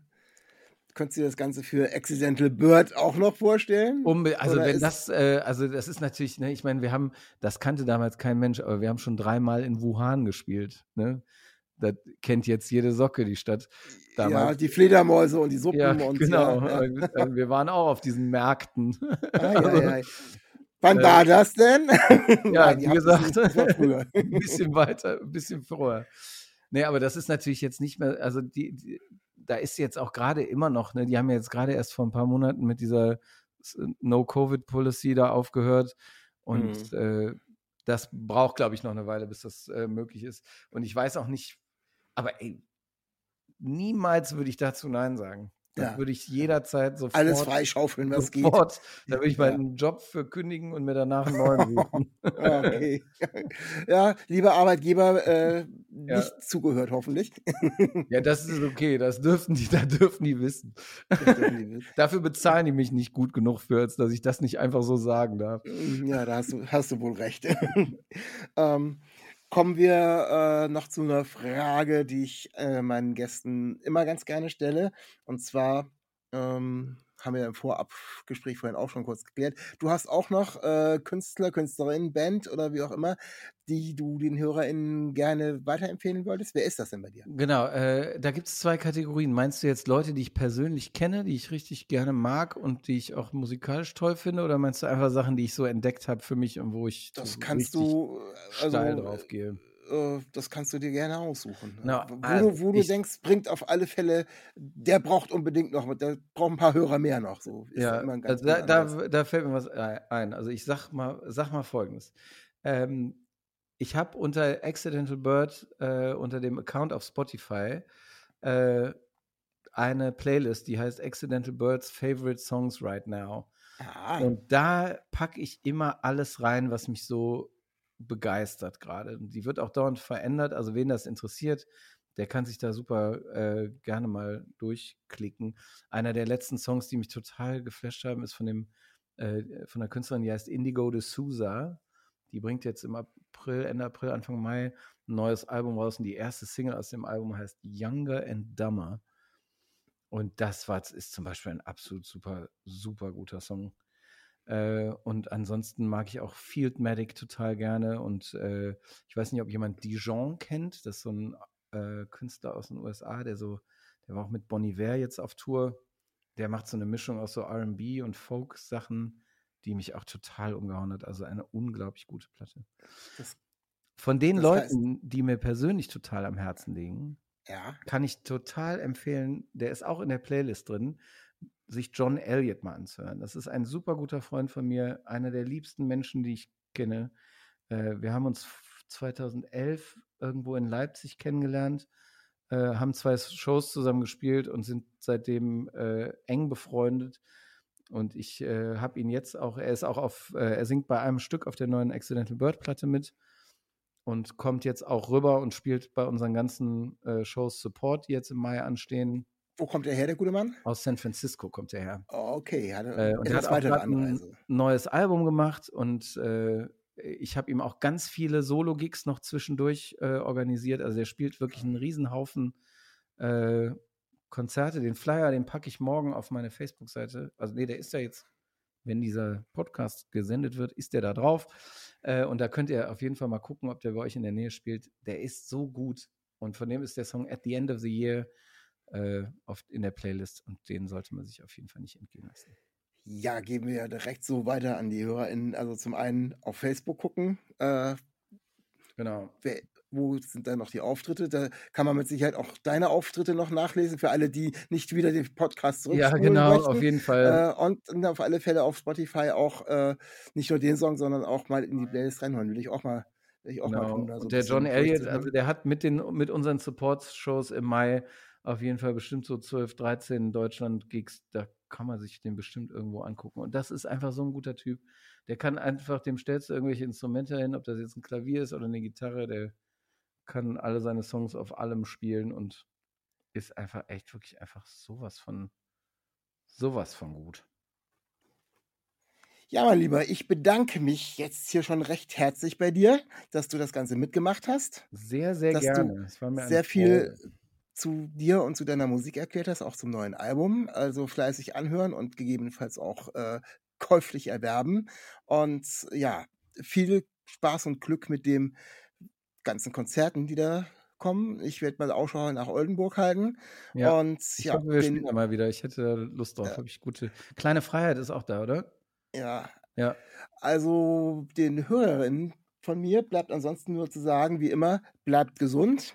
F: könntest du dir das Ganze für Accidental Bird auch noch vorstellen?
G: Unbe also
F: Oder
G: wenn das, äh, also das ist natürlich, ne, ich meine, wir haben, das kannte damals kein Mensch, aber wir haben schon dreimal in Wuhan gespielt. Ne? Das kennt jetzt jede Socke, die Stadt.
F: ja,
G: Damals.
F: die Fledermäuse und die Suppen
G: Ja,
F: und
G: genau.
F: Ja, ja.
G: Wir waren auch auf diesen Märkten.
F: Ei, ei, ei. Wann
G: Äh,
F: war das denn? *laughs*
G: Ja,
F: Nein,
G: wie gesagt, *laughs* ein bisschen weiter, ein bisschen vorher. Nee, aber das ist natürlich jetzt nicht mehr, also die, die da ist jetzt auch gerade immer noch, ne, die haben ja jetzt gerade erst vor ein paar Monaten mit dieser No-Covid-Policy da aufgehört und äh, das braucht, glaube ich, noch eine Weile, bis das äh, möglich ist. Und ich weiß auch nicht, aber ey, niemals würde ich dazu Nein sagen. Das
F: Ja.
G: würde ich jederzeit sofort
F: Alles freischaufeln, was geht.
G: sofort. Da würde ich
F: Ja.
G: meinen Job für kündigen und mir danach einen neuen *laughs* suchen.
F: Okay. Ja, lieber Arbeitgeber, äh,
G: Ja.
F: nicht zugehört, hoffentlich.
G: ja, das ist okay. Das dürfen die, *laughs* da dürfen die wissen. *laughs* Dafür bezahlen die mich nicht gut genug für, als dass ich das nicht einfach so sagen darf.
F: Ja, da hast du, hast du wohl recht. ähm, kommen wir äh, noch zu einer Frage, die ich äh, meinen Gästen immer ganz gerne stelle. Und zwar ähm, haben wir im Vorabgespräch vorhin auch schon kurz geklärt. Du hast auch noch äh, Künstler, Künstlerinnen, Band oder wie auch immer, die du den HörerInnen gerne weiterempfehlen wolltest. Wer ist das denn bei dir?
G: Genau, äh, da gibt es zwei Kategorien. Meinst du jetzt Leute, die ich persönlich kenne, die ich richtig gerne mag und die ich auch musikalisch toll finde? Oder meinst du einfach Sachen, die ich so entdeckt habe für mich und wo ich
F: Das
G: so
F: kannst du, äh, also,
G: steil drauf gehe?
F: Äh, das kannst du dir gerne aussuchen.
G: Na,
F: wo
G: also
F: du, wo du denkst, bringt auf alle Fälle, der braucht unbedingt noch, der braucht ein paar Hörer mehr noch. So ist
G: Ja, also da, da, da fällt mir was ein. Also ich sag mal, sag mal folgendes. Ähm, ich habe unter Accidental Bird, äh, unter dem Account auf Spotify, äh, eine Playlist, die heißt Accidental Birds Favorite Songs Right Now.
F: Ah,
G: Und da packe ich immer alles rein, was mich so begeistert gerade. Die wird auch dauernd verändert. Also wen das interessiert, der kann sich da super äh, gerne mal durchklicken. Einer der letzten Songs, die mich total geflasht haben, ist von dem äh, von der Künstlerin, die heißt Indigo de Souza. Die bringt jetzt im April, Ende April, Anfang Mai ein neues Album raus und die erste Single aus dem Album heißt Younger and Dumber. Und das war, ist zum Beispiel ein absolut super, super guter Song. Äh, und ansonsten mag ich auch Field Medic total gerne. Und äh, ich weiß nicht, ob jemand Dijon kennt. Das ist so ein äh, Künstler aus den USA, der so, der war auch mit Bon Iver jetzt auf Tour. Der macht so eine Mischung aus so RB und Folk-Sachen, die mich auch total umgehauen hat. Also eine unglaublich gute Platte.
F: Das-
G: Von den
F: das heißt-
G: Leuten, die mir persönlich total am Herzen liegen,
F: ja.
G: kann ich total empfehlen, der ist auch in der Playlist drin, sich John Elliott mal anzuhören. Das ist ein super guter Freund von mir, einer der liebsten Menschen, die ich kenne. Äh, wir haben uns 2011 irgendwo in Leipzig kennengelernt, äh, haben zwei Shows zusammen gespielt und sind seitdem äh, eng befreundet. Und ich habe ihn jetzt auch, er ist auch auf, er singt bei einem Stück auf der neuen Accidental Bird Platte mit und kommt jetzt auch rüber und spielt bei unseren ganzen Shows Support, die jetzt im Mai anstehen.
F: Wo kommt er her, der gute Mann?
G: Aus San Francisco kommt er her.
F: Oh, okay, hat
G: Äh, und er hat auch ein neues Album gemacht und äh, ich habe ihm auch ganz viele Solo-Gigs noch zwischendurch äh, organisiert. Also er spielt wirklich einen Riesenhaufen äh, Konzerte. Den Flyer, den packe ich morgen auf meine Facebook-Seite. Also nee, der ist ja jetzt, wenn dieser Podcast gesendet wird, ist der da drauf. Äh, und da könnt ihr auf jeden Fall mal gucken, ob der bei euch in der Nähe spielt. Der ist so gut. Und von dem ist der Song At the End of the Year äh, auf, in der Playlist und den sollte man sich auf jeden Fall nicht entgehen lassen.
F: Ja, geben wir direkt so weiter an die HörerInnen. Also zum einen auf Facebook gucken. Äh,
G: Genau.
F: wer, wo sind da noch die Auftritte? Da kann man mit Sicherheit auch deine Auftritte noch nachlesen, für alle, die nicht wieder den Podcast
G: Ja,
F: zurückspulen
G: genau,
F: möchten.
G: auf jeden Fall.
F: Äh, und dann auf alle Fälle auf Spotify auch äh, nicht nur den Song, sondern auch mal in die Playlist reinhören. Will ich auch mal, will ich auch mal
G: Genau.
F: tun. da so
G: der John Elliott,
F: durchzuhören.
G: also der hat mit, den, mit unseren Support-Shows im Mai auf jeden Fall bestimmt so 12, 13 Deutschland-Gigs, da kann man sich den bestimmt irgendwo angucken. Und das ist einfach so ein guter Typ. Der kann einfach, dem stellst du irgendwelche Instrumente hin, ob das jetzt ein Klavier ist oder eine Gitarre, der kann alle seine Songs auf allem spielen und ist einfach echt wirklich einfach sowas von, sowas von gut.
F: Ja, mein Lieber, ich bedanke mich jetzt hier schon recht herzlich bei dir, dass du das Ganze mitgemacht hast.
G: Sehr, sehr
F: du
G: gerne. Es war mir eine
F: Sehr viel. Zu dir und zu deiner Musik erklärt hast, auch zum neuen Album. Also fleißig anhören und gegebenenfalls auch äh, käuflich erwerben. Und ja, viel Spaß und Glück mit den ganzen Konzerten, die da kommen. Ich werde mal Ausschau nach Oldenburg halten.
G: Ja.
F: Und
G: Ich
F: ja,
G: hoffe, wir
F: den,
G: spielen mal wieder. Ich hätte Lust drauf.
F: Ja.
G: Habe ich gute. Kleine Freiheit ist auch da, oder?
F: ja,
G: Ja.
F: Also den Hörerinnen von mir bleibt ansonsten nur zu sagen, wie immer, bleibt gesund